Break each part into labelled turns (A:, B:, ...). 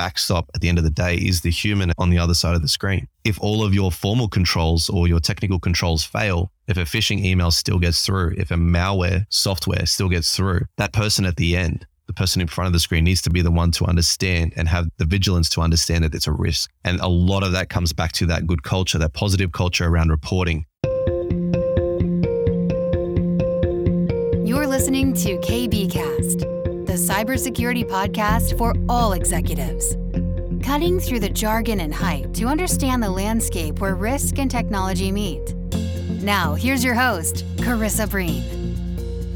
A: backstop at the end of the day is the human on the other side of the screen. If all of your formal controls or your technical controls fail, if a phishing email still gets through, if a malware software still gets through, that person at the end, the person in front of the screen needs to be the one to understand and have the vigilance to understand that it's a risk. And a lot of that comes back to that good culture, that positive culture around reporting.
B: You're listening to the cybersecurity podcast for all executives. Cutting through the jargon and hype to understand the landscape where risk and technology meet. Now, here's your host, Karissa Breen.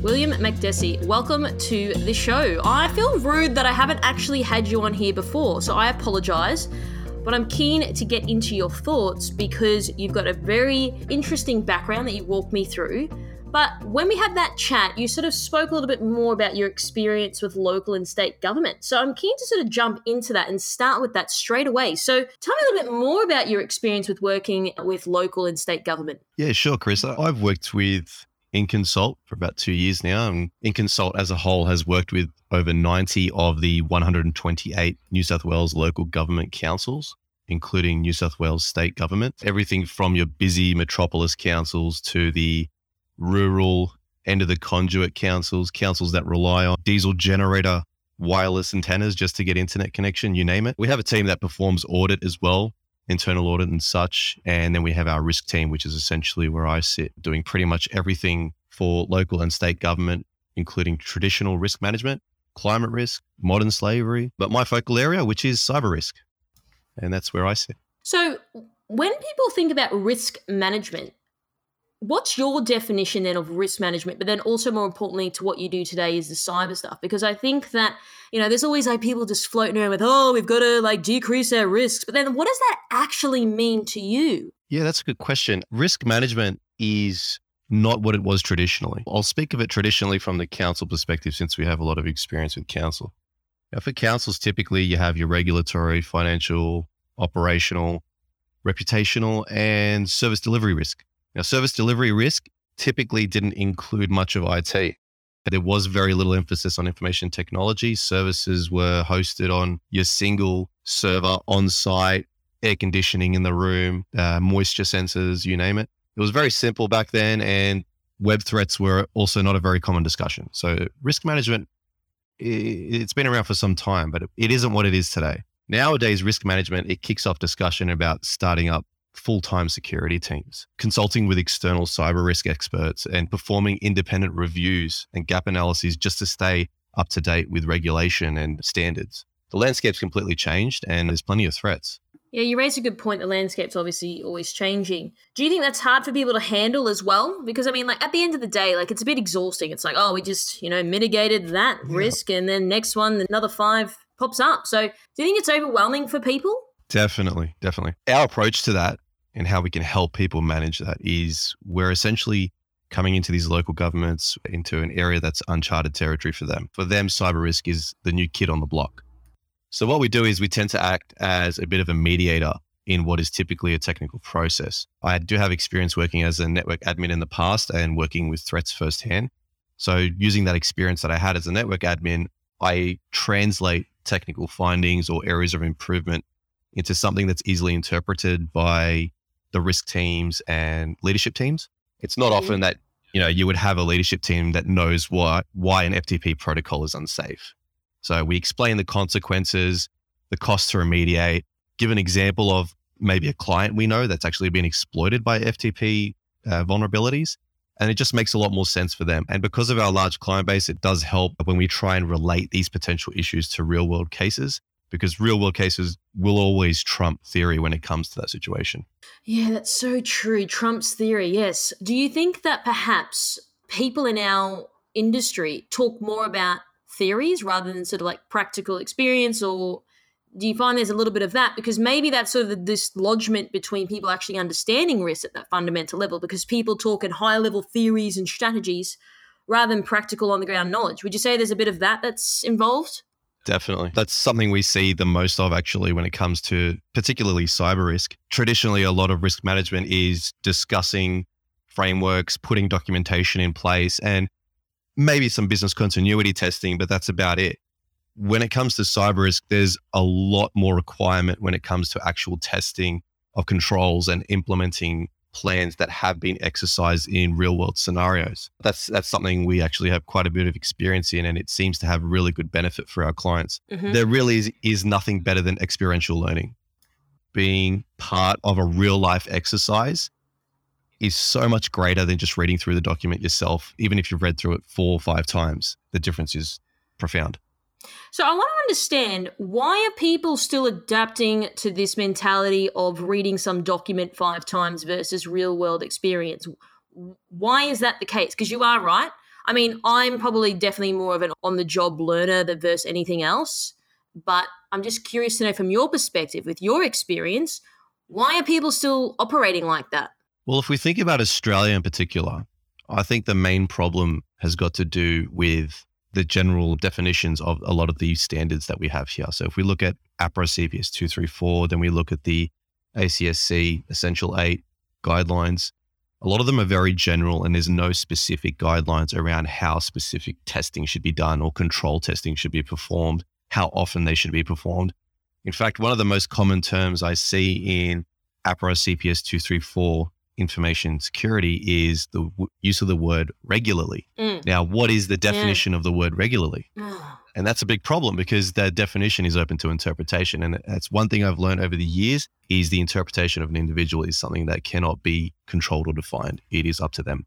C: William Makdessi, welcome to the show. I feel rude that I haven't actually had you on here before, so I apologize. But I'm keen to get into your thoughts because you've got a very interesting background that you walked me through but when we had that chat, you sort of spoke a little bit more about your experience with local and state government. So I'm keen to sort of jump into that and start with that straight away. So tell me a little bit more about your experience with working with local and state government.
A: Yeah, sure, Chris. I've worked with Inconsult for about two years now. And Inconsult as a whole has worked with over 90 of the 128 New South Wales local government councils including New South Wales state government. Everything from your busy metropolis councils to the rural end of the conduit councils, councils that rely on diesel generator wireless antennas just to get internet connection, you name it. We have a team that performs audit as well, internal audit and such. And then we have our risk team, which is essentially where I sit, doing pretty much everything for local and state government, including traditional risk management, climate risk, modern slavery, but my focal area, which is cyber risk. And that's where I sit.
C: So when people think about risk management, what's your definition then of risk management but then also more importantly to what you do today is the cyber stuff? Because i think that you know there's always like people just floating around with oh we've got to like decrease our risks. But then what does that actually mean to you?
A: Yeah that's a good question. Risk management is not what it was traditionally. I'll speak of it traditionally from the council perspective since we have a lot of experience with council. Now, for councils typically you have your regulatory financial operational reputational and service delivery risk now, service delivery risk typically didn't include much of IT. There was very little emphasis on information technology. Services were hosted on your single server on site, air conditioning in the room, uh, moisture sensors, you name it. It was very simple back then, and web threats were also not a very common discussion. So, risk management, it's been around for some time, but it isn't what it is today. Nowadays, risk management, it kicks off discussion about starting up full time security teams, consulting with external cyber risk experts, and performing independent reviews and gap analyses just to stay up to date with regulation and standards. The landscape's completely changed and there's plenty of threats.
C: Yeah, you raise a good point. The landscape's obviously always changing. Do you think that's hard for people to handle as well? Because I mean, like at the end of the day, like it's a bit exhausting. It's like, oh, we just, you know, mitigated that yeah. risk and then next one, another five pops up. So do you think it's overwhelming for people?
A: Definitely, definitely. Our approach to that and how we can help people manage that is we're essentially coming into these local governments into an area that's uncharted territory for them. For them, cyber risk is the new kid on the block. So what we do is we tend to act as a bit of a mediator in what is typically a technical process. I do have experience working as a network admin in the past and working with threats firsthand. So using that experience that I had as a network admin, I translate technical findings or areas of improvement into something that's easily interpreted by the risk teams and leadership teams. It's not often that you know you would have a leadership team that knows why why an FTP protocol is unsafe. So we explain the consequences, the costs to remediate, give an example of maybe a client we know that's actually been exploited by FTP uh, vulnerabilities. And it just makes a lot more sense for them. And because of our large client base, it does help when we try and relate these potential issues to real world cases because real world cases will always trump theory when it comes to that situation.
C: Yeah, that's so true. Trump's theory, yes. Do you think that perhaps people in our industry talk more about theories rather than sort of like practical experience or do you find there's a little bit of that because maybe that's sort of the dislodgement between people actually understanding risk at that fundamental level because people talk in high level theories and strategies rather than practical on the ground knowledge would you say there's a bit of that that's involved
A: Definitely. That's something we see the most of actually when it comes to particularly cyber risk. Traditionally, a lot of risk management is discussing frameworks, putting documentation in place, and maybe some business continuity testing, but that's about it. when it comes to cyber risk, there's a lot more requirement when it comes to actual testing of controls and implementing plans that have been exercised in real world scenarios. That's that's something we actually have quite a bit of experience in and it seems to have really good benefit for our clients. Mm-hmm. There really is, is nothing better than experiential learning. Being part of a real life exercise is so much greater than just reading through the document yourself, even if you've read through it four or five times. The difference is profound.
C: So I want to understand why are people still adapting to this mentality of reading some document five times versus real world experience? Why is that the case? Because you are right. I mean, I'm probably definitely more of an on the job learner than versus anything else. But I'm just curious to know from your perspective, with your experience, why are people still operating like that?
A: Well, if we think about Australia in particular, I think the main problem has got to do with the general definitions of a lot of these standards that we have here. So if we look at APRA CPS 234, then we look at the ACSC Essential 8 guidelines, a lot of them are very general and there's no specific guidelines around how specific testing should be done or control testing should be performed, how often they should be performed. In fact, one of the most common terms I see in APRA CPS 234 information security is the w- use of the word regularly. Mm. Now, what is the definition of the word regularly? and that's a big problem because that definition is open to interpretation. And that's one thing I've learned over the years is the interpretation of an individual is something that cannot be controlled or defined. It is up to them.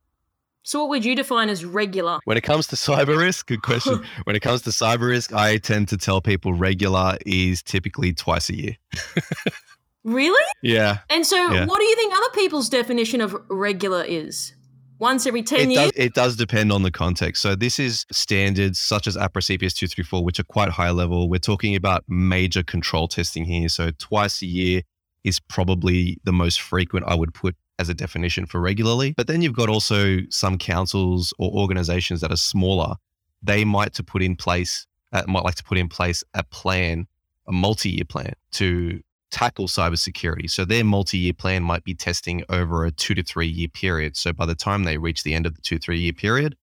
C: So, what would you define as regular?
A: When it comes to cyber risk, good question. when it comes to cyber risk, I tend to tell people regular is typically twice a year.
C: Really?
A: Yeah.
C: And so, yeah. what do you think other people's definition of regular is? Once every 10
A: it
C: years?
A: Does, it does depend on the context. So, this is standards such as APRA CPS 234, which are quite high level. We're talking about major control testing here. So, twice a year is probably the most frequent I would put as a definition for regularly. But then you've got also some councils or organizations that are smaller. They might to put in place, uh, might like to put in place a plan, a multi-year plan to tackle cybersecurity. So their multi-year plan might be testing over a two to three year period. So by the time they reach the end of the two, three year period,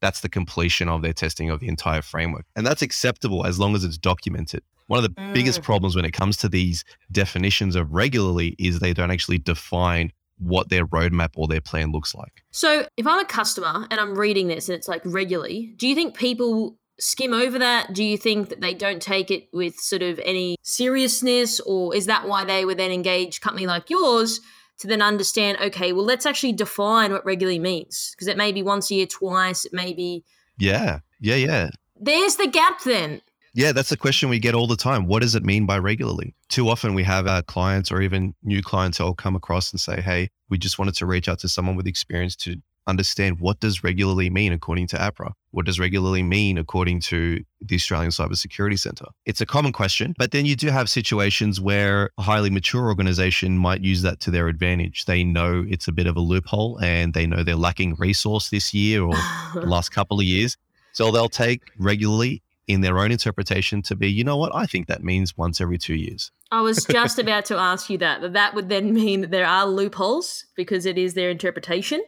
A: that's the completion of their testing of the entire framework. And that's acceptable as long as it's documented. One of the mm. biggest problems when it comes to these definitions of regularly is they don't actually define what their roadmap or their plan looks like.
C: So, if I'm a customer and I'm reading this and it's like regularly, do you think people skim over that? Do you think that they don't take it with sort of any seriousness, or is that why they would then engage company like yours to then understand? Okay, well, let's actually define what regularly means because it may be once a year, twice, it may be.
A: Yeah, yeah, yeah.
C: There's the gap then.
A: Yeah, that's the question we get all the time. What does it mean by regularly? Too often we have our clients or even new clients all come across and say, Hey, we just wanted to reach out to someone with experience to understand what does regularly mean according to APRA? What does regularly mean according to the Australian Cybersecurity Centre? It's a common question, but then you do have situations where a highly mature organization might use that to their advantage. They know it's a bit of a loophole and they know they're lacking resource this year or the last couple of years. So they'll take regularly in their own interpretation to be, you know what, I think that means once every two years.
C: I was just about to ask you that, that that would then mean that there are loopholes because it is their interpretation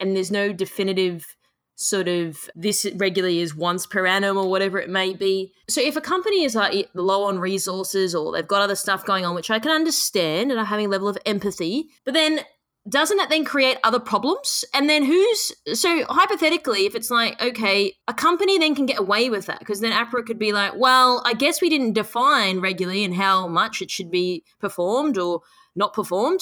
C: and there's no definitive sort of this regularly is once per annum or whatever it may be. So if a company is like low on resources or they've got other stuff going on, which I can understand and I'm having a level of empathy, but then doesn't that then create other problems? And then who's so hypothetically, if it's like, okay, a company then can get away with that because then APRA could be like, well, I guess we didn't define regularly and how much it should be performed or not performed.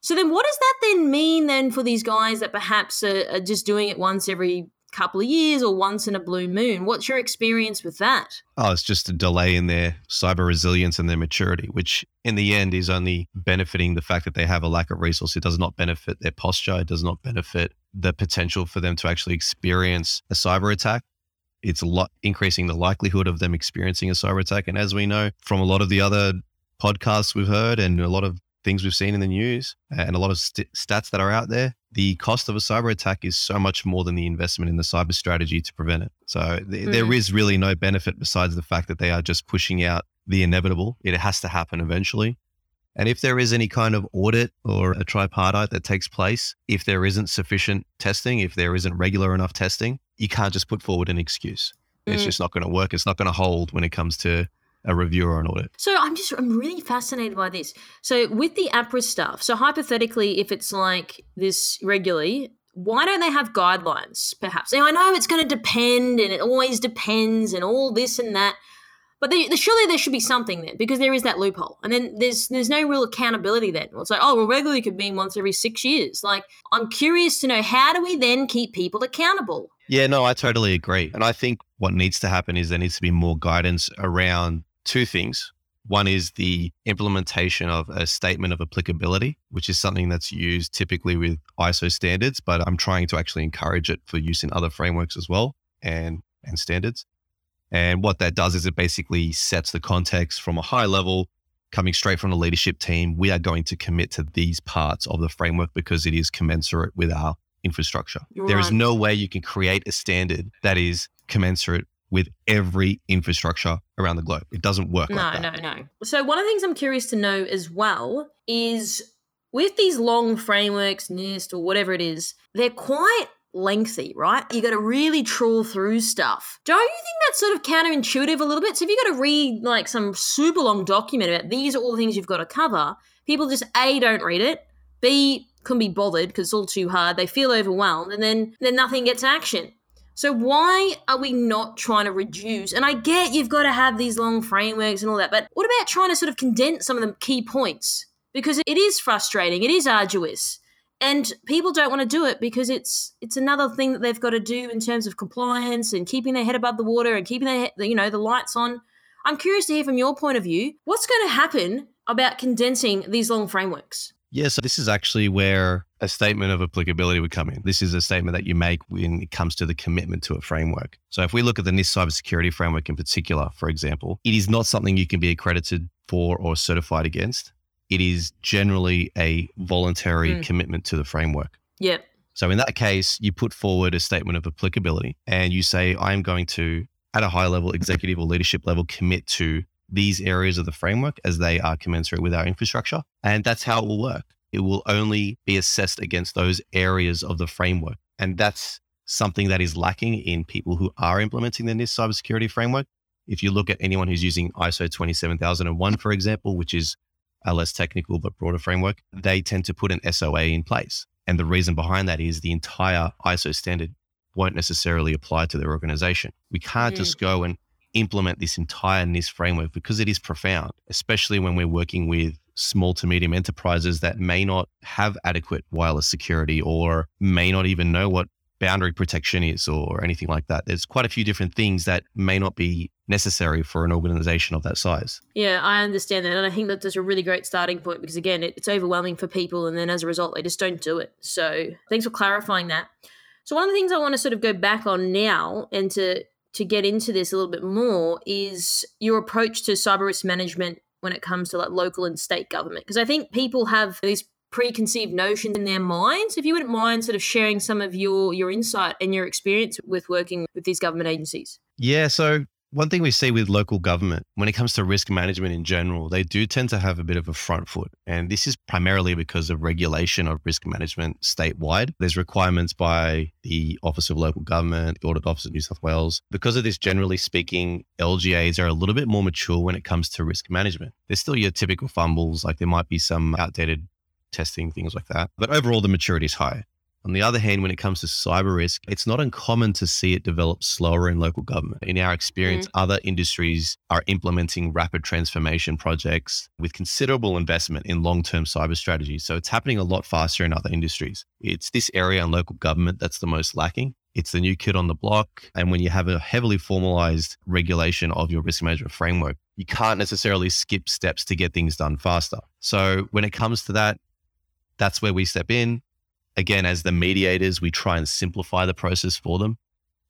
C: So then, what does that then mean then for these guys that perhaps are, are just doing it once every couple of years or once in a blue moon? What's your experience with that?
A: Oh, it's just a delay in their cyber resilience and their maturity, which in the end is only benefiting the fact that they have a lack of resource. It does not benefit their posture. It does not benefit the potential for them to actually experience a cyber attack. It's a lot increasing the likelihood of them experiencing a cyber attack. And as we know from a lot of the other podcasts we've heard and a lot of things we've seen in the news and a lot of st- stats that are out there, the cost of a cyber attack is so much more than the investment in the cyber strategy to prevent it. So th- mm. there is really no benefit besides the fact that they are just pushing out the inevitable. It has to happen eventually. And if there is any kind of audit or a tripartite that takes place, if there isn't sufficient testing, if there isn't regular enough testing, you can't just put forward an excuse. It's
C: Mm.
A: just not going to work. It's not going to hold when it comes to a review or an audit.
C: So I'm just I'm really fascinated by this. So with the APRA stuff, so hypothetically, if it's like this regularly, why don't they have guidelines? Perhaps now I know it's going to depend, and it always depends, and all this and that. But there, there- surely there should be something there because there is that loophole, and then there's there's no real accountability then. It's like oh well, regularly could mean once every six years. Like I'm curious to know how do we then keep people accountable?
A: Yeah, no, I totally agree. And I think what needs to happen is there needs to be more guidance around two things. One is the implementation of a statement of applicability, which is something that's used typically with ISO standards, but I'm trying to actually encourage it for use in other frameworks as well and, and standards. And what that does is it basically sets the context from a high level, coming straight from the leadership team. We are going to commit to these parts of the framework because it is commensurate with our infrastructure. There is
C: Right.
A: no way you can create a standard that is commensurate with every infrastructure around the globe. It doesn't work
C: No,
A: like that.
C: no, no. So one of the things I'm curious to know as well is with these long frameworks, NIST or whatever it is, they're quite lengthy, right? You got to really trawl through stuff. Don't you think that's sort of counterintuitive a little bit? So if you got to read like some super long document about these are all the things you've got to cover, people just a don't read it, b couldn't be bothered because it's all too hard. They feel overwhelmed, and then then nothing gets action. So why are we not trying to reduce? And I get you've got to have these long frameworks and all that, but what about trying to sort of condense some of the key points? Because it is frustrating, it is arduous, and people don't want to do it because it's it's another thing that they've got to do in terms of compliance and keeping their head above the water and keeping their he- you know the lights on. I'm curious to hear from your point of view. What's going to happen about condensing these long frameworks?
A: Yeah, so this is actually where a statement of applicability would come in. This is a statement that you make when it comes to the commitment to a framework. So if we look at the NIST cybersecurity framework in particular, for example, it is not something you can be accredited for or certified against. It is generally a voluntary
C: Mm.
A: commitment to the framework.
C: Yep.
A: So in that case, you put forward a statement of applicability and you say, I am going to, at a high level, executive or leadership level, commit to these areas of the framework as they are commensurate with our infrastructure. And that's how it will work. It will only be assessed against those areas of the framework. And that's something that is lacking in people who are implementing the NIST cybersecurity framework. If you look at anyone who's using ISO 27001, for example, which is a less technical but broader framework, they tend to put an SOA in place. And the reason behind that is the entire ISO standard won't necessarily apply to their organization. We can't
C: Mm.
A: just go and implement this entire NIST framework because it is profound, especially when we're working with small to medium enterprises that may not have adequate wireless security or may not even know what boundary protection is or anything like that. There's quite a few different things that may not be necessary for an organization of that size.
C: Yeah, I understand that. And I think that that's a really great starting point because, again, it's overwhelming for people. And then as a result, they just don't do it. So thanks for clarifying that. So, one of the things I want to sort of go back on now and to, to get into this a little bit more is your approach to cyber risk management when it comes to like local and state government. Because I think people have these preconceived notions in their minds. If you wouldn't mind sort of sharing some of your your insight and your experience with working with these government agencies.
A: Yeah. So, one thing we see with local government when it comes to risk management in general, they do tend to have a bit of a front foot. And this is primarily because of regulation of risk management statewide. There's requirements by the Office of Local Government, the Audit Office of New South Wales. Because of this, generally speaking, LGAs are a little bit more mature when it comes to risk management. There's still your typical fumbles, like there might be some outdated testing, things like that. But overall, the maturity is high. On the other hand, when it comes to cyber risk, it's not uncommon to see it develop slower in local government. In our experience, mm. other industries are implementing rapid transformation projects with considerable investment in long term cyber strategies. So it's happening a lot faster in other industries. It's this area in local government that's the most lacking. It's the new kid on the block. And when you have a heavily formalized regulation of your risk management framework, you can't necessarily skip steps to get things done faster. So when it comes to that, that's where we step in again, as the mediators, we try and simplify the process for them.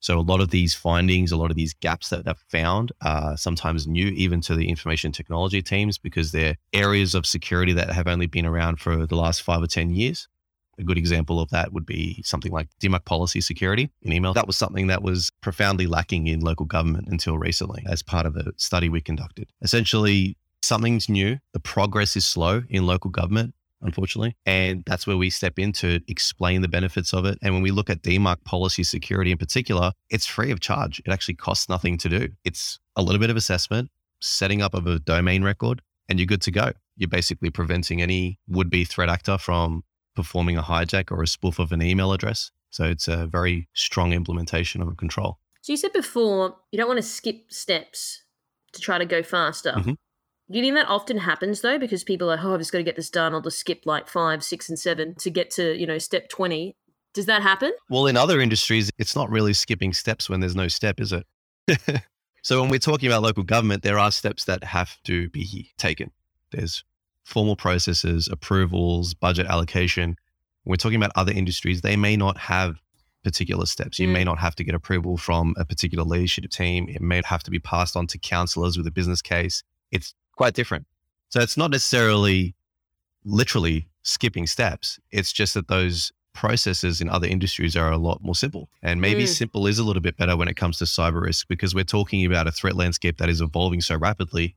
A: So a lot of these findings, a lot of these gaps that they've found are sometimes new, even to the information technology teams, because they're areas of security that have only been around for the last five or 10 years. A good example of that would be something like DMARC policy security in email. That was something that was profoundly lacking in local government until recently, as part of a study we conducted. Essentially, something's new. The progress is slow in local government unfortunately. And that's where we step in to explain the benefits of it. And when we look at DMARC policy security in particular, it's free of charge. It actually costs nothing to do. It's a little bit of assessment, setting up of a domain record, and you're good to go. You're basically preventing any would be threat actor from performing a hijack or a spoof of an email address. So it's a very strong implementation of a control.
C: So you said before you don't want to skip steps to try to go faster.
A: Mhm.
C: Do you think that often happens though? Because people are, oh, I've just got to get this done. I'll just skip like five, six, and seven to get to, you know, step 20. Does that happen?
A: Well, in other industries, it's not really skipping steps when there's no step, is it? so when we're talking about local government, there are steps that have to be taken. There's formal processes, approvals, budget allocation. When we're talking about other industries, they may not have particular steps. You may
C: Mm.
A: not have to get approval from a particular leadership team. It may have to be passed on to councillors with a business case. It's quite different. So it's not necessarily literally skipping steps. It's just that those processes in other industries are a lot more simple. And maybe
C: Mm.
A: simple is a little bit better when it comes to cyber risk because we're talking about a threat landscape that is evolving so rapidly.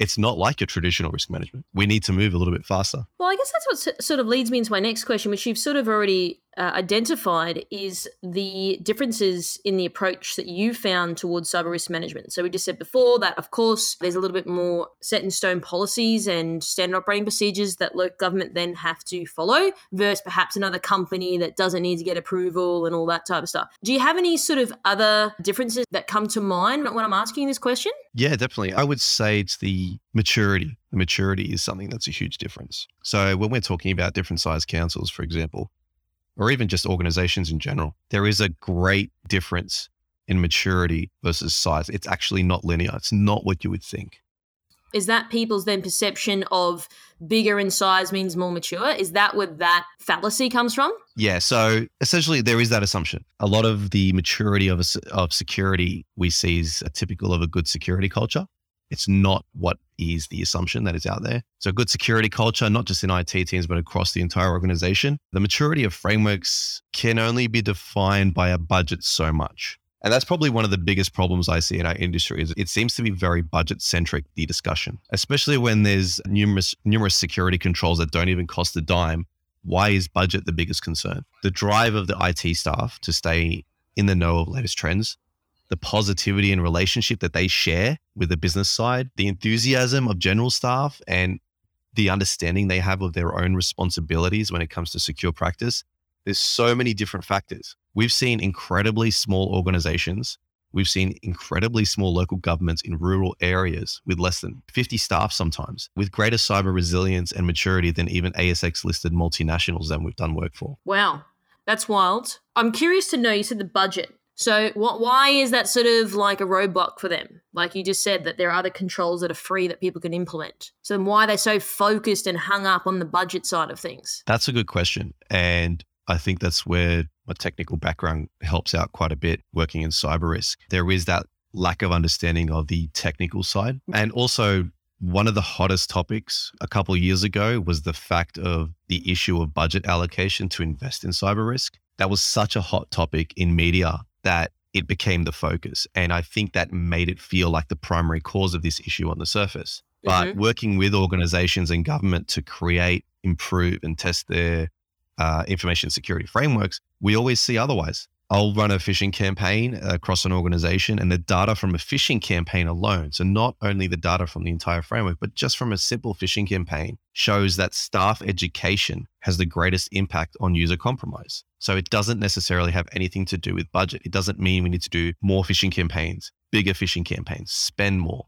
A: It's not like your traditional risk management. We need to move a little bit faster.
C: Well, I guess that's what sort of leads me into my next question, which you've sort of already uh, identified is the differences in the approach that you found towards cyber risk management. So we just said before that, of course, there's a little bit more set in stone policies and standard operating procedures that local government then have to follow, versus perhaps another company that doesn't need to get approval and all that type of stuff. Do you have any sort of other differences that come to mind when I'm asking this question?
A: Yeah, definitely. I would say it's the maturity. The maturity is something that's a huge difference. So when we're talking about different size councils, for example, or even just organizations in general, there is a great difference in maturity versus size. It's actually not linear. It's not what you would think.
C: is that people's then perception of bigger in size means more mature? Is that where that fallacy comes from?
A: Yeah. So essentially, there is that assumption. A lot of the maturity of, a of security we see is a typical of a good security culture. It's not what is the assumption that is out there. So, good security culture, not just in IT teams, but across the entire organization. The maturity of frameworks can only be defined by a budget so much. And that's probably one of the biggest problems I see in our industry is it seems to be very budget centric, the discussion, especially when there's numerous, numerous security controls that don't even cost a dime why is budget the biggest concern? The drive of the IT staff to stay in the know of latest trends, the positivity and relationship that they share with the business side, the enthusiasm of general staff, and the understanding they have of their own responsibilities when it comes to secure practice. There's so many different factors. We've seen incredibly small organizations. We've seen incredibly small local governments in rural areas with less than 50 staff sometimes, with greater cyber resilience and maturity than even ASX listed multinationals that we've done work for.
C: Wow, that's wild. I'm curious to know. You said the budget. So, what? Why is that sort of like a roadblock for them? Like you just said that there are other controls that are free that people can implement. So, then why are they so focused and hung up on the budget side of things?
A: That's a good question. And I think that's where my technical background helps out quite a bit working in cyber risk. There is that lack of understanding of the technical side. And also, one of the hottest topics a couple years ago was the fact of the issue of budget allocation to invest in cyber risk. That was such a hot topic in media that it became the focus. And I think that made it feel like the primary cause of this issue on the surface. But
C: Mhm.
A: working with organizations and government to create, improve, and test their uh, information security frameworks, we always see otherwise. I'll run a phishing campaign across an organization, and the data from a phishing campaign alone, so not only the data from the entire framework, but just from a simple phishing campaign, shows that staff education has the greatest impact on user compromise. So it doesn't necessarily have anything to do with budget. It doesn't mean we need to do more phishing campaigns, bigger phishing campaigns, spend more.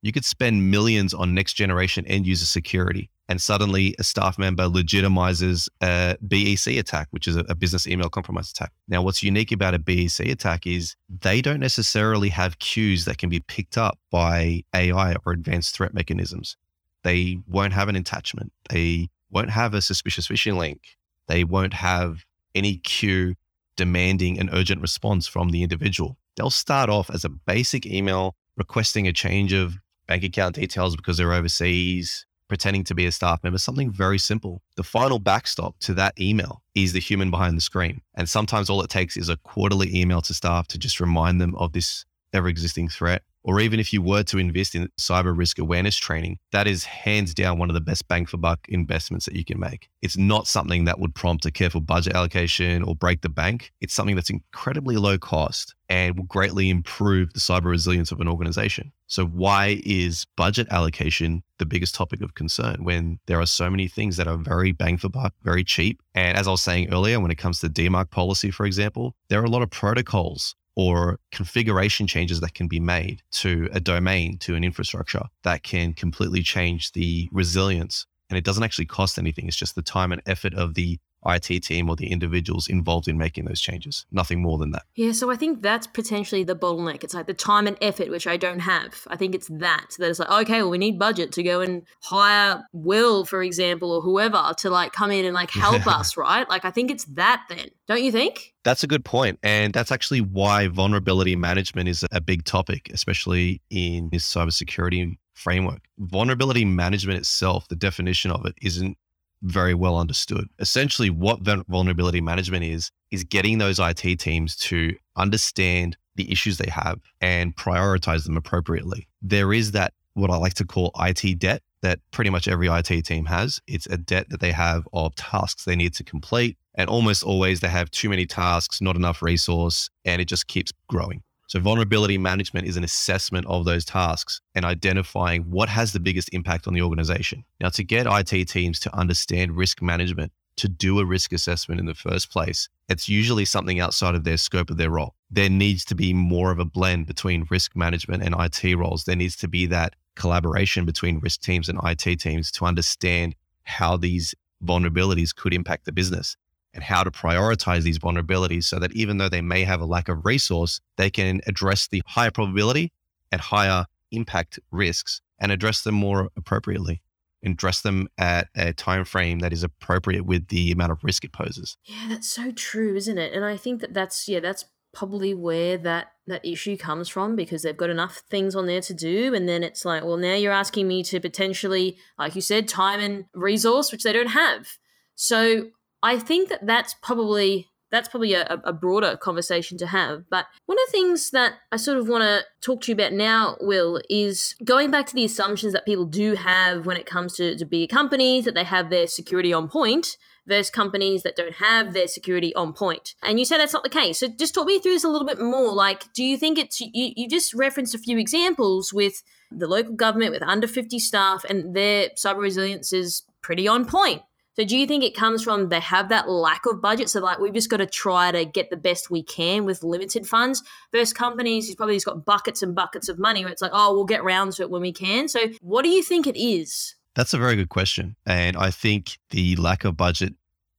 A: You could spend millions on next generation end user security, and suddenly a staff member legitimizes a BEC attack, which is a, business email compromise attack. Now, what's unique about a BEC attack is they don't necessarily have cues that can be picked up by AI or advanced threat mechanisms. They won't have an attachment. They won't have a suspicious phishing link. They won't have any cue demanding an urgent response from the individual. They'll start off as a basic email requesting a change of bank account details because they're overseas, pretending to be a staff member, something very simple. The final backstop to that email is the human behind the screen. And sometimes all it takes is a quarterly email to staff to just remind them of this ever existing threat or even if you were to invest in cyber risk awareness training, that is hands down one of the best bang for buck investments that you can make. It's not something that would prompt a careful budget allocation or break the bank. It's something that's incredibly low cost and will greatly improve the cyber resilience of an organization. So, why is budget allocation the biggest topic of concern when there are so many things that are very bang for buck, very cheap? And as I was saying earlier, when it comes to DMARC policy, for example, there are a lot of protocols or configuration changes that can be made to a domain, to an infrastructure that can completely change the resilience. And it doesn't actually cost anything. It's just the time and effort of the IT team or the individuals involved in making those changes. Nothing more than that.
C: Yeah, so I think that's potentially the bottleneck. It's like the time and effort, which I don't have. I think it's that, that it's like, okay, well, we need budget to go and hire Will, for example, or whoever to like come in and like help us, right? Like, I think it's that then, don't you think?
A: That's a good point. And that's actually why vulnerability management is a big topic, especially in this cybersecurity framework. Vulnerability management itself, the definition of it isn't very well understood. Essentially, what vulnerability management is, is getting those IT teams to understand the issues they have and prioritize them appropriately. There is that, what I like to call IT debt that pretty much every IT team has. It's a debt that they have of tasks they need to complete. And almost always they have too many tasks, not enough resource, and it just keeps growing. So, vulnerability management is an assessment of those tasks and identifying what has the biggest impact on the organization. Now, to get IT teams to understand risk management, to do a risk assessment in the first place, it's usually something outside of their scope of their role. There needs to be more of a blend between risk management and IT roles. There needs to be that collaboration between risk teams and IT teams to understand how these vulnerabilities could impact the business and how to prioritize these vulnerabilities so that even though they may have a lack of resource, they can address the higher probability and higher impact risks and address them more appropriately and address them at a time frame that is appropriate with the amount of risk it poses.
C: Yeah, that's so true, isn't it? And I think that that's yeah, that's probably where that that issue comes from because they've got enough things on there to do and then it's like well now you're asking me to potentially like you said time and resource which they don't have so I think that that's probably that's probably a, a, broader conversation to have. But one of the things that I sort of want to talk to you about now, Will, is going back to the assumptions that people do have when it comes to, to bigger companies, that they have their security on point versus companies that don't have their security on point. And you say that's not the case. So just talk me through this a little bit more. Like, do you think it's, you, you just referenced a few examples with the local government with under 50 staff and their cyber resilience is pretty on point. So do you think it comes from they have that lack of budget? So like we've just got to try to get the best we can with limited funds. Versus companies who's probably just got buckets and buckets of money where it's like, oh, we'll get round to it when we can. So what do you think it is?
A: That's a very good question. And I think the lack of budget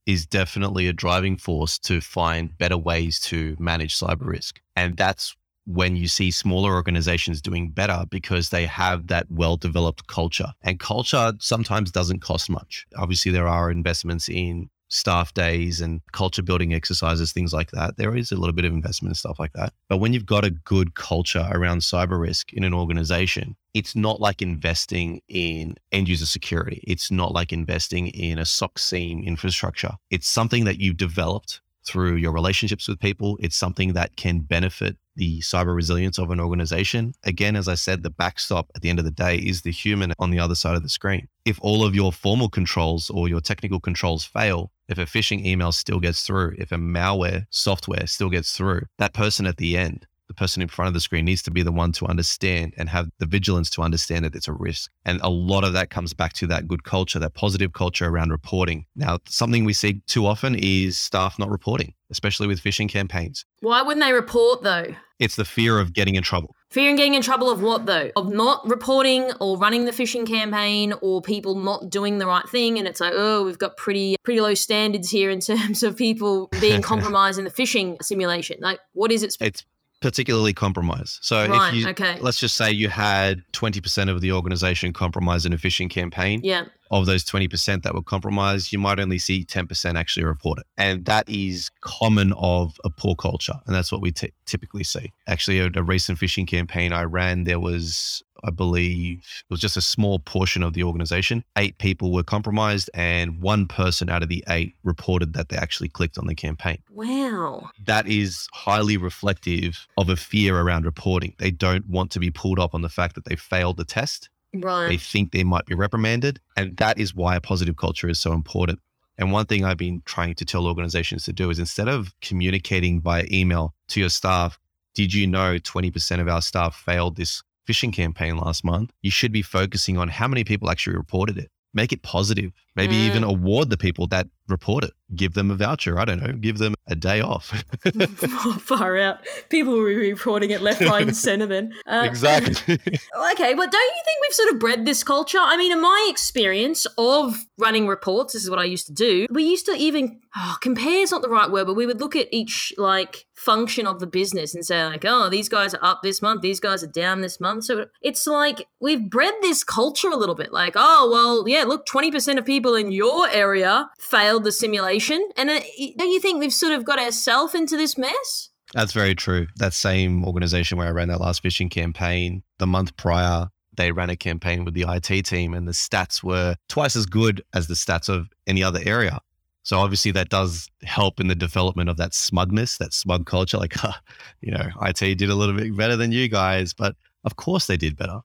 A: is definitely a driving force to find better ways to manage cyber risk. And that's when you see smaller organizations doing better because they have that well developed culture. And culture sometimes doesn't cost much. Obviously, there are investments in staff days and culture building exercises, things like that. There is a little bit of investment and stuff like that. But when you've got a good culture around cyber risk in an organization, it's not like investing in end user security. It's not like investing in a SOC SIEM infrastructure. It's something that you've developed through your relationships with people. It's something that can benefit the cyber resilience of an organization. Again, as I said, the backstop at the end of the day is the human on the other side of the screen. If all of your formal controls or your technical controls fail, if a phishing email still gets through, if a malware software still gets through, that person at the end the person in front of the screen needs to be the one to understand and have the vigilance to understand that it's a risk. And a lot of that comes back to that good culture, that positive culture around reporting. Now, something we see too often is staff not reporting, especially with phishing campaigns.
C: Why wouldn't they report though?
A: It's the fear of getting in trouble.
C: Fear and getting in trouble of what though? Of not reporting or running the phishing campaign or people not doing the right thing and it's like, oh, we've got pretty pretty low standards here in terms of people being compromised in the phishing simulation. Like what is it?
A: It's particularly compromised. So
C: right,
A: if you,
C: okay.
A: let's just say you had 20% of the organization compromised in a phishing campaign.
C: Yeah.
A: Of those 20% that were compromised, you might only see 10% actually report it. And that is common of a poor culture. And that's what we t- typically see. Actually, a, a recent phishing campaign I ran, there was I believe it was just a small portion of the organization. Eight people were compromised, and one person out of the eight reported that they actually clicked on the campaign.
C: Wow.
A: That is highly reflective of a fear around reporting. They don't want to be pulled up on the fact that they failed the test.
C: Right.
A: They think they might be reprimanded. And that is why a positive culture is so important. And one thing I've been trying to tell organizations to do is instead of communicating via email to your staff, did you know 20% of our staff failed this phishing campaign last month? You should be focusing on how many people actually reported it. Make it positive. Maybe
C: Mm.
A: even award the people that report it. Give them a voucher. I don't know. Give them a day off.
C: Far out. People were reporting it left, right, and centre then. Uh,
A: exactly.
C: Okay, but don't you think we've sort of bred this culture? I mean, in my experience of running reports, this is what I used to do. We used to even oh, compare is not the right word, but we would look at each like function of the business and say like, oh, these guys are up this month, these guys are down this month. So it's like we've bred this culture a little bit. Like, oh, well, yeah, look, twenty percent of people in your area failed the simulation, and don't you think we've sort of got ourselves into this mess?
A: That's very true. That same organization where I ran that last phishing campaign, the month prior, they ran a campaign with the IT team and the stats were twice as good as the stats of any other area. So obviously that does help in the development of that smugness, that smug culture. Like, huh, you know, IT did a little bit better than you guys, but of course they did better.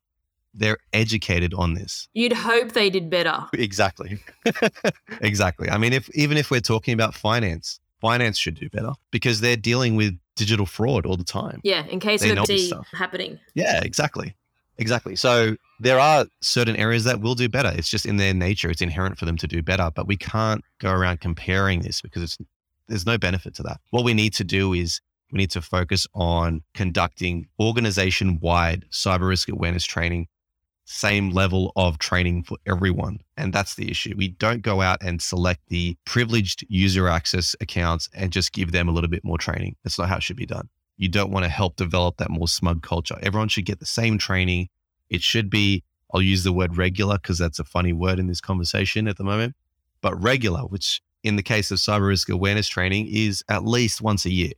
A: They're educated on this.
C: You'd hope they did better.
A: Exactly. exactly. I mean, if even if we're talking about finance, finance should do better because they're dealing with digital fraud all the time.
C: Yeah, in case
A: They
C: of see happening.
A: Yeah, exactly. Exactly. So there are certain areas that will do better. It's just in their nature. It's inherent for them to do better, but we can't go around comparing this because it's there's no benefit to that. What we need to do is we need to focus on conducting organization-wide cyber risk awareness training, same level of training for everyone. And that's the issue. We don't go out and select the privileged user access accounts and just give them a little bit more training. That's not how it should be done you don't want to help develop that more smug culture. Everyone should get the same training. It should be, I'll use the word regular because that's a funny word in this conversation at the moment, but regular, which in the case of cyber risk awareness training is at least once a year.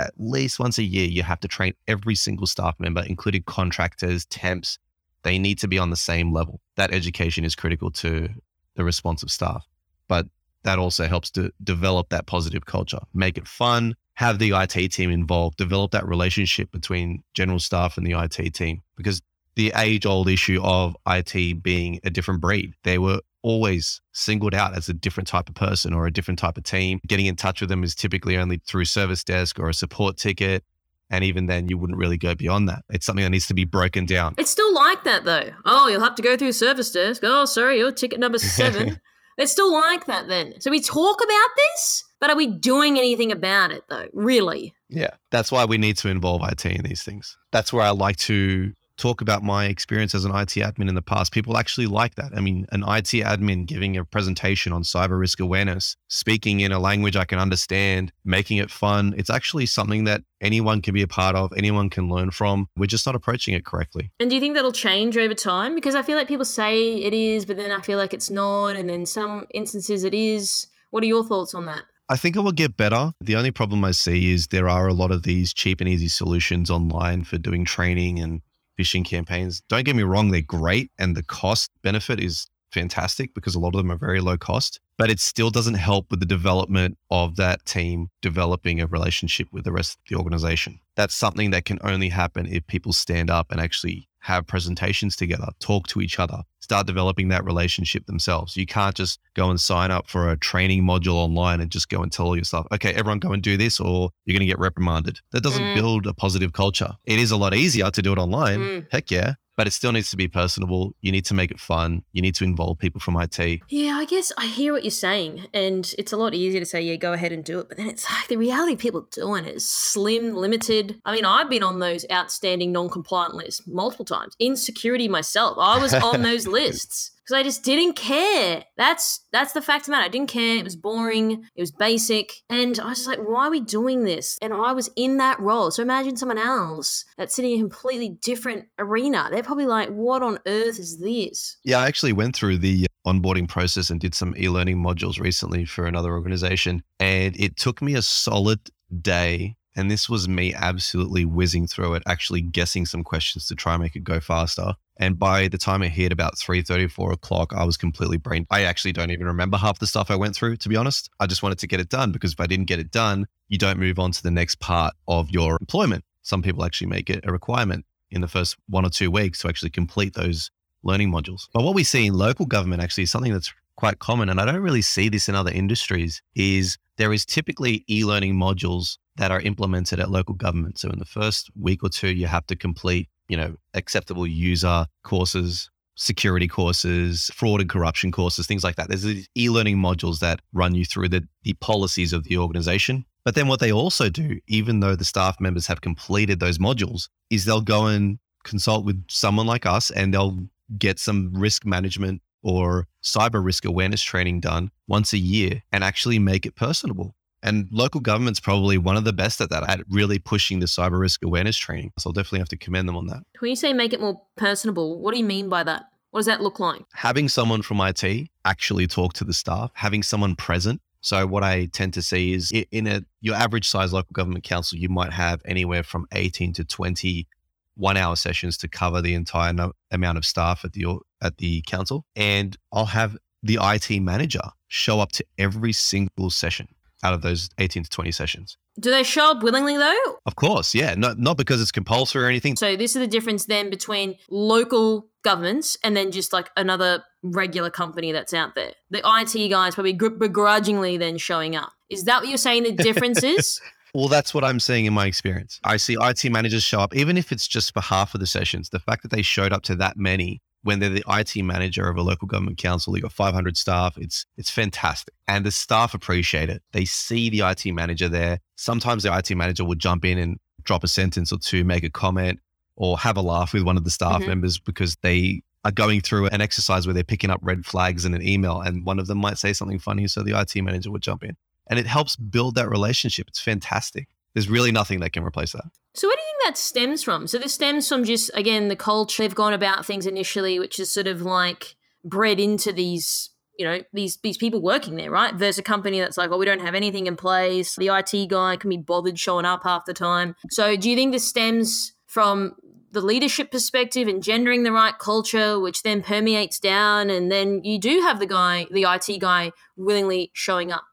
A: At least once a year, you have to train every single staff member, including contractors, temps. They need to be on the same level. That education is critical to the responsive staff, but that also helps to develop that positive culture, make it fun, have the IT team involved, develop that relationship between general staff and the IT team. Because the age old issue of IT being a different breed, they were always singled out as a different type of person or a different type of team. Getting in touch with them is typically only through service desk or a support ticket. And even then, you wouldn't really go beyond that. It's something that needs to be broken down.
C: It's still like that though. Oh, you'll have to go through service desk. Oh, sorry, your ticket number seven. it's still like that then. So we talk about this, but are we doing anything about it though? Really?
A: Yeah. That's why we need to involve IT in these things. That's where I like to talk about my experience as an IT admin in the past. People actually like that. I mean, an IT admin giving a presentation on cyber risk awareness, speaking in a language I can understand, making it fun. It's actually something that anyone can be a part of, anyone can learn from. We're just not approaching it correctly.
C: And do you think that'll change over time? Because I feel like people say it is, but then I feel like it's not, and then some instances it is. What are your thoughts on that?
A: I think it will get better. The only problem I see is there are a lot of these cheap and easy solutions online for doing training and phishing campaigns. Don't get me wrong, they're great and the cost benefit is fantastic because a lot of them are very low cost, but it still doesn't help with the development of that team developing a relationship with the rest of the organization. That's something that can only happen if people stand up and actually have presentations together, talk to each other, start developing that relationship themselves. You can't just go and sign up for a training module online and just go and tell your staff, okay, everyone go and do this or you're going to get reprimanded. That doesn't
C: Mm.
A: build a positive culture. It is a lot easier to do it online.
C: Mm.
A: Heck yeah. But it still needs to be personable. You need to make it fun. You need to involve people from IT.
C: Yeah, I guess I hear what you're saying, and it's a lot easier to say, yeah, go ahead and do it. But then it's like the reality of people doing it is slim, limited. I mean, I've been on those outstanding non compliant lists multiple times. In security myself, I was on those lists. Because I just didn't care. That's that's the fact of the matter. I didn't care. It was boring. It was basic. And I was just like, why are we doing this? And I was in that role. So imagine someone else that's sitting in a completely different arena. They're probably like, what on earth is this?
A: Yeah, I actually went through the uh, onboarding process and did some e learning modules recently for another organization. And it took me a solid day. And this was me absolutely whizzing through it, actually guessing some questions to try and make it go faster. And by the time it hit about 3.30, 4 o'clock, I was completely brain. I actually don't even remember half the stuff I went through, to be honest. I just wanted to get it done because if I didn't get it done, you don't move on to the next part of your employment. Some people actually make it a requirement in the first one or two weeks to actually complete those learning modules. But what we see in local government actually is something that's quite common, and I don't really see this in other industries, is there is typically e-learning modules that are implemented at local government. So in the first week or two, you have to complete, you know, acceptable user courses, security courses, fraud and corruption courses, things like that. There's these e-learning modules that run you through the, the policies of the organization. But then what they also do, even though the staff members have completed those modules, is they'll go and consult with someone like us and they'll get some risk management or cyber risk awareness training done once a year and actually make it personable. And local government's probably one of the best at that, at really pushing the cyber risk awareness training. So I'll definitely have to commend them on that.
C: When you say make it more personable, what do you mean by that? What does that look like?
A: Having someone from IT actually talk to the staff, having someone present. So what I tend to see is in a your average size local government council, you might have anywhere from 18 to 20 one hour sessions to cover the entire no- amount of staff at the at the council and I'll have the IT manager show up to every single session out of those 18 to 20 sessions.
C: Do they show up willingly though?
A: Of course, yeah. Not not because it's compulsory or anything.
C: So this is the difference then between local governments and then just like another regular company that's out there. The IT guys probably begrudgingly then showing up. Is that what you're saying the difference is?
A: Well, that's what I'm seeing in my experience. I see IT managers show up, even if it's just for half of the sessions. The fact that they showed up to that many when they're the IT manager of a local government council, you got 500 staff. It's it's fantastic, and the staff appreciate it. They see the IT manager there. Sometimes the IT manager will jump in and drop a sentence or two, make a comment, or have a laugh with one of the staff mm-hmm. members because they are going through an exercise where they're picking up red flags in an email, and one of them might say something funny, so the IT manager would jump in and it helps build that relationship. It's fantastic. There's really nothing that can replace that.
C: So, where do that stems from? So, this stems from just, again, the culture they've gone about things initially, which is sort of like bred into these, you know, these these people working there, right? There's a company that's like, well, we don't have anything in place. The IT guy can be bothered showing up half the time. So, do you think this stems from the leadership perspective and gendering the right culture, which then permeates down, and then you do have the guy, the IT guy, willingly showing up?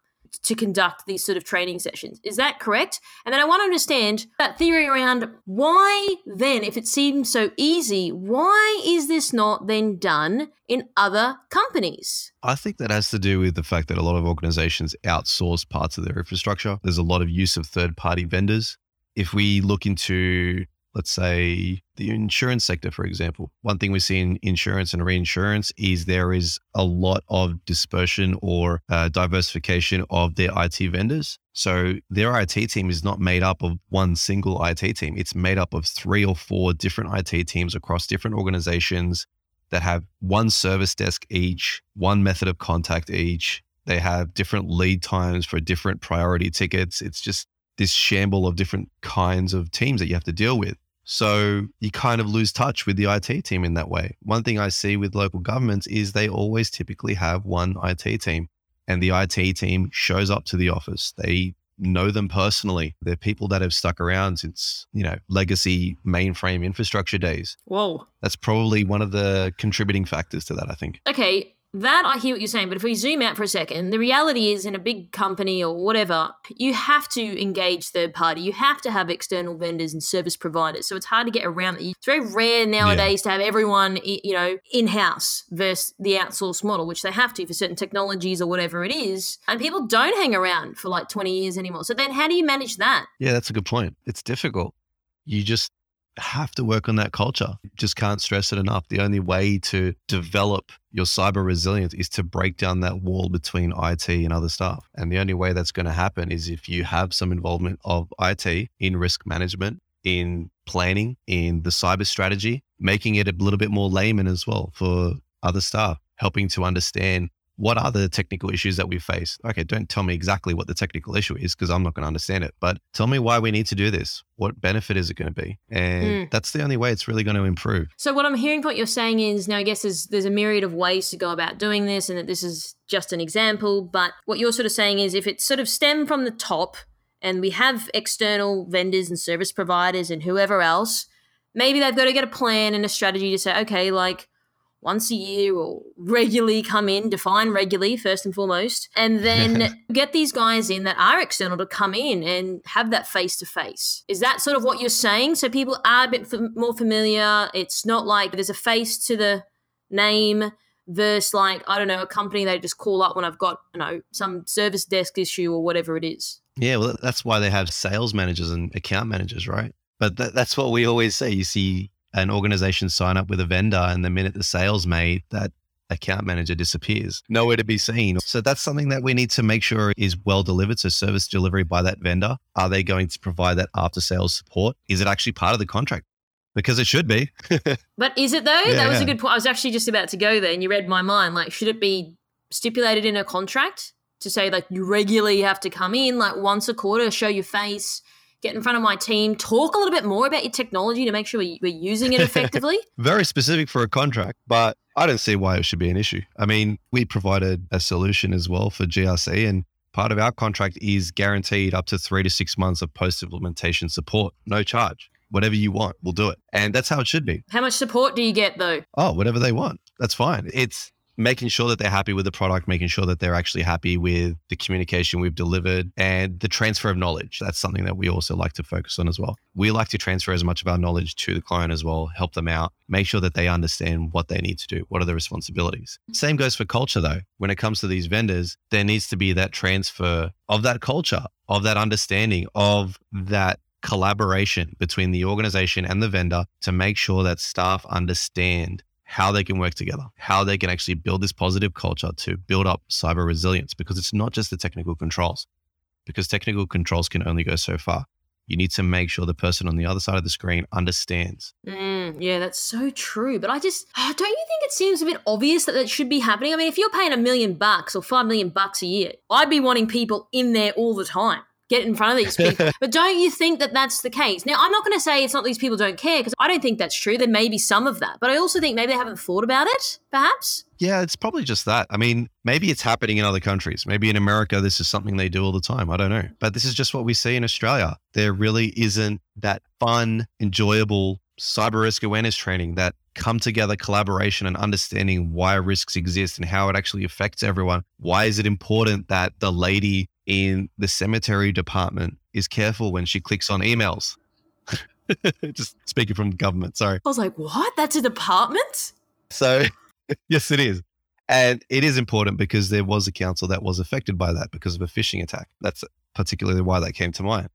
C: To conduct these sort of training sessions. Is that correct? And then I want to understand that theory around why then, if it seems so easy, why is this not then done in other companies?
A: I think that has to do with the fact that a lot of organizations outsource parts of their infrastructure. There's a lot of use of third party vendors. If we look into let's say the insurance sector, for example. One thing we see in insurance and reinsurance is there is a lot of dispersion or uh, diversification of their IT vendors. So their IT team is not made up of one single IT team. It's made up of three or four different IT teams across different organizations that have one service desk each, one method of contact each. They have different lead times for different priority tickets. It's just this shamble of different kinds of teams that you have to deal with. So you kind of lose touch with the IT team in that way. One thing I see with local governments is they always typically have one IT team, and the IT team shows up to the office. They know them personally. They're people that have stuck around since, you know, legacy mainframe infrastructure days.
C: Whoa.
A: That's probably one of the contributing factors to that, I think.
C: Okay. That I hear what you're saying, but if we zoom out for a second, the reality is in a big company or whatever, you have to engage third party. You have to have external vendors and service providers. So it's hard to get around it. It's very rare nowadays yeah. to have everyone, you know, in house versus the outsourced model, which they have to for certain technologies or whatever it is. And people don't hang around for like 20 years anymore. So then how do you manage that?
A: Yeah, that's a good point. It's difficult. You just have to work on that culture. Just can't stress it enough. The only way to develop your cyber resilience is to break down that wall between IT and other stuff. And the only way that's going to happen is if you have some involvement of IT in risk management, in planning, in the cyber strategy, making it a little bit more layman as well for other staff, helping to understand what are the technical issues that we face? Okay, don't tell me exactly what the technical issue is because I'm not going to understand it, but tell me why we need to do this. What benefit is it going to be? And mm. that's the only way it's really going to improve.
C: So, what I'm hearing from what you're saying is now, I guess there's, there's a myriad of ways to go about doing this, and that this is just an example. But what you're sort of saying is if it's sort of stem from the top and we have external vendors and service providers and whoever else maybe they've got to get a plan and a strategy to say, okay, like once a year or regularly come in, define regularly first and foremost, and then get these guys in that are external to come in and have that face to face. Is that sort of what you're saying? So people are a bit f- more familiar. It's not like there's a face to the name versus like I don't know a company they just call up when I've got you know some service desk issue or whatever it is.
A: Yeah, well, that's why they have sales managers and account managers, right? But th- that's what we always say. You see an organization sign up with a vendor, and the minute the sales made, that account manager disappears, nowhere to be seen. So that's something that we need to make sure is well delivered. So service delivery by that vendor. Are they going to provide that after sales support? Is it actually part of the contract? Because it should be.
C: but is it though? Yeah, that was yeah. a good point. I was actually just about to go there and you read my mind. Like, should it be stipulated in a contract to say like you regularly have to come in like once a quarter, show your face, get in front of my team, talk a little bit more about your technology to make sure we're using it effectively.
A: Very specific for a contract, but I don't see why it should be an issue. I mean, we provided a solution as well for GRC, and part of our contract is guaranteed up to three to six months of post implementation support, no charge. Whatever you want, we'll do it. And that's how it should be.
C: How much support do you get though?
A: Oh, whatever they want. That's fine. It's making sure that they're happy with the product, making sure that they're actually happy with the communication we've delivered and the transfer of knowledge. That's something that we also like to focus on as well. We like to transfer as much of our knowledge to the client as well, help them out, make sure that they understand what they need to do, what are the responsibilities. Mm-hmm. Same goes for culture though. When it comes to these vendors, there needs to be that transfer of that culture, of that understanding, of that collaboration between the organization and the vendor to make sure that staff understand how they can work together, how they can actually build this positive culture to build up cyber resilience because it's not just the technical controls, because technical controls can only go so far. You need to make sure the person on the other side of the screen understands.
C: Mm, yeah, that's so true. But I just don't you think it seems a bit obvious that that should be happening? I mean, if you're paying a million bucks or five million bucks a year, I'd be wanting people in there all the time get in front of these people. but don't you think that that's the case? Now, I'm not going to say it's not these people don't care because I don't think that's true. There may be some of that, but I also think maybe they haven't thought about it, perhaps.
A: Yeah, it's probably just that. I mean, maybe it's happening in other countries. Maybe in America, this is something they do all the time. I don't know. But this is just what we see in Australia. There really isn't that fun, enjoyable cyber risk awareness training that come together collaboration and understanding why risks exist and how it actually affects everyone. Why is it important that the lady in the cemetery department is careful when she clicks on emails. Just speaking from government, sorry.
C: I was like, what? That's a department?
A: So, yes, it is. And it is important because there was a council that was affected by that because of a phishing attack. That's particularly why that came to mind.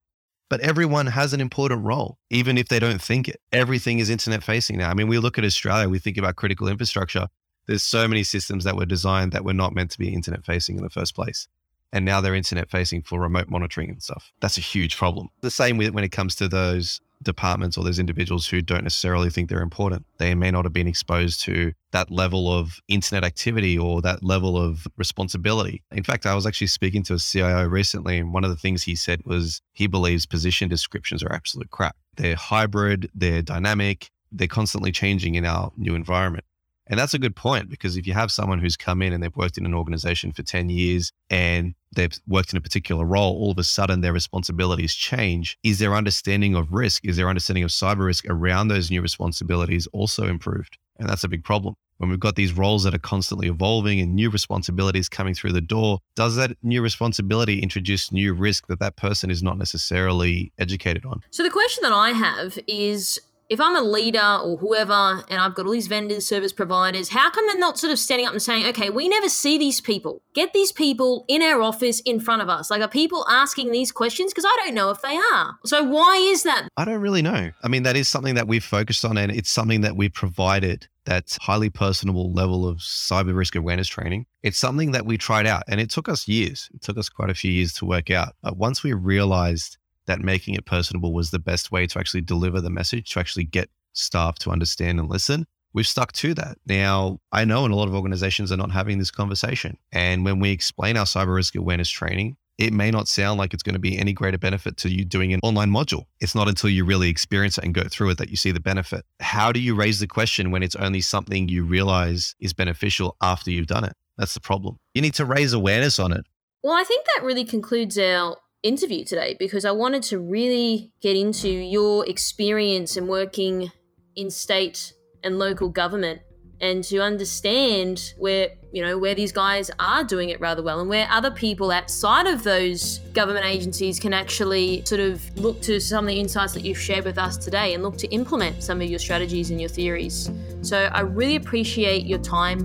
A: But everyone has an important role, even if they don't think it. Everything is internet facing now. I mean, we look at Australia, we think about critical infrastructure. There's so many systems that were designed that were not meant to be internet facing in the first place and now they're internet facing for remote monitoring and stuff. That's a huge problem. The same with when it comes to those departments or those individuals who don't necessarily think they're important. They may not have been exposed to that level of internet activity or that level of responsibility. In fact, I was actually speaking to a CIO recently, and one of the things he said was he believes position descriptions are absolute crap. They're hybrid, they're dynamic, they're constantly changing in our new environment. And that's a good point because if you have someone who's come in and they've worked in an organization for 10 years and they've worked in a particular role, all of a sudden their responsibilities change. Is their understanding of risk, is their understanding of cyber risk around those new responsibilities also improved? And that's a big problem. When we've got these roles that are constantly evolving and new responsibilities coming through the door, does that new responsibility introduce new risk that that person is not necessarily educated on?
C: So, the question that I have is if I'm a leader or whoever and I've got all these vendors, service providers, how come they're not sort of standing up and saying, okay, we never see these people. Get these people in our office in front of us. Like, are people asking these questions? Because I don't know if they are. So, why is that?
A: I don't really know. I mean, that is something that we've focused on and it's something that we've provided that's highly personable level of cyber risk awareness training. It's something that we tried out and it took us years. It took us quite a few years to work out. But once we realized that making it personable was the best way to actually deliver the message, to actually get staff to understand and listen. We've stuck to that. Now, I know in a lot of organizations are not having this conversation. And when we explain our cyber risk awareness training, it may not sound like it's going to be any greater benefit to you doing an online module. It's not until you really experience it and go through it that you see the benefit. How do you raise the question when it's only something you realize is beneficial after you've done it? That's the problem. You need to raise awareness on it.
C: Well, I think that really concludes our interview today because I wanted to really get into your experience and working in state and local government and to understand where you know where these guys are doing it rather well and where other people outside of those government agencies can actually sort of look to some of the insights that you've shared with us today and look to implement some of your strategies and your theories so i really appreciate your time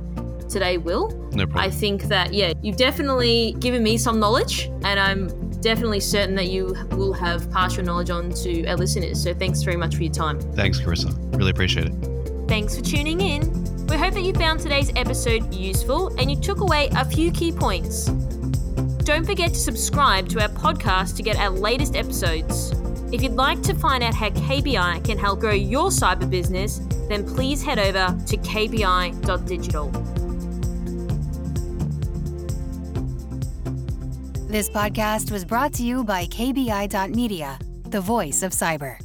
C: today will
A: No problem.
C: i think that yeah you've definitely given me some knowledge and i'm definitely certain that you will have passed your knowledge on to our listeners so thanks very much for your time
A: Thanks, Karissa. Really appreciate it.
C: Thanks for tuning in. We hope that you found today's episode useful and you took away a few key points. Don't forget to subscribe to our podcast to get our latest episodes. If you'd like to find out how KBI can help grow your cyber business, then please head over to kbi.digital.
B: This podcast was brought to you by KBI.media, the voice of cyber.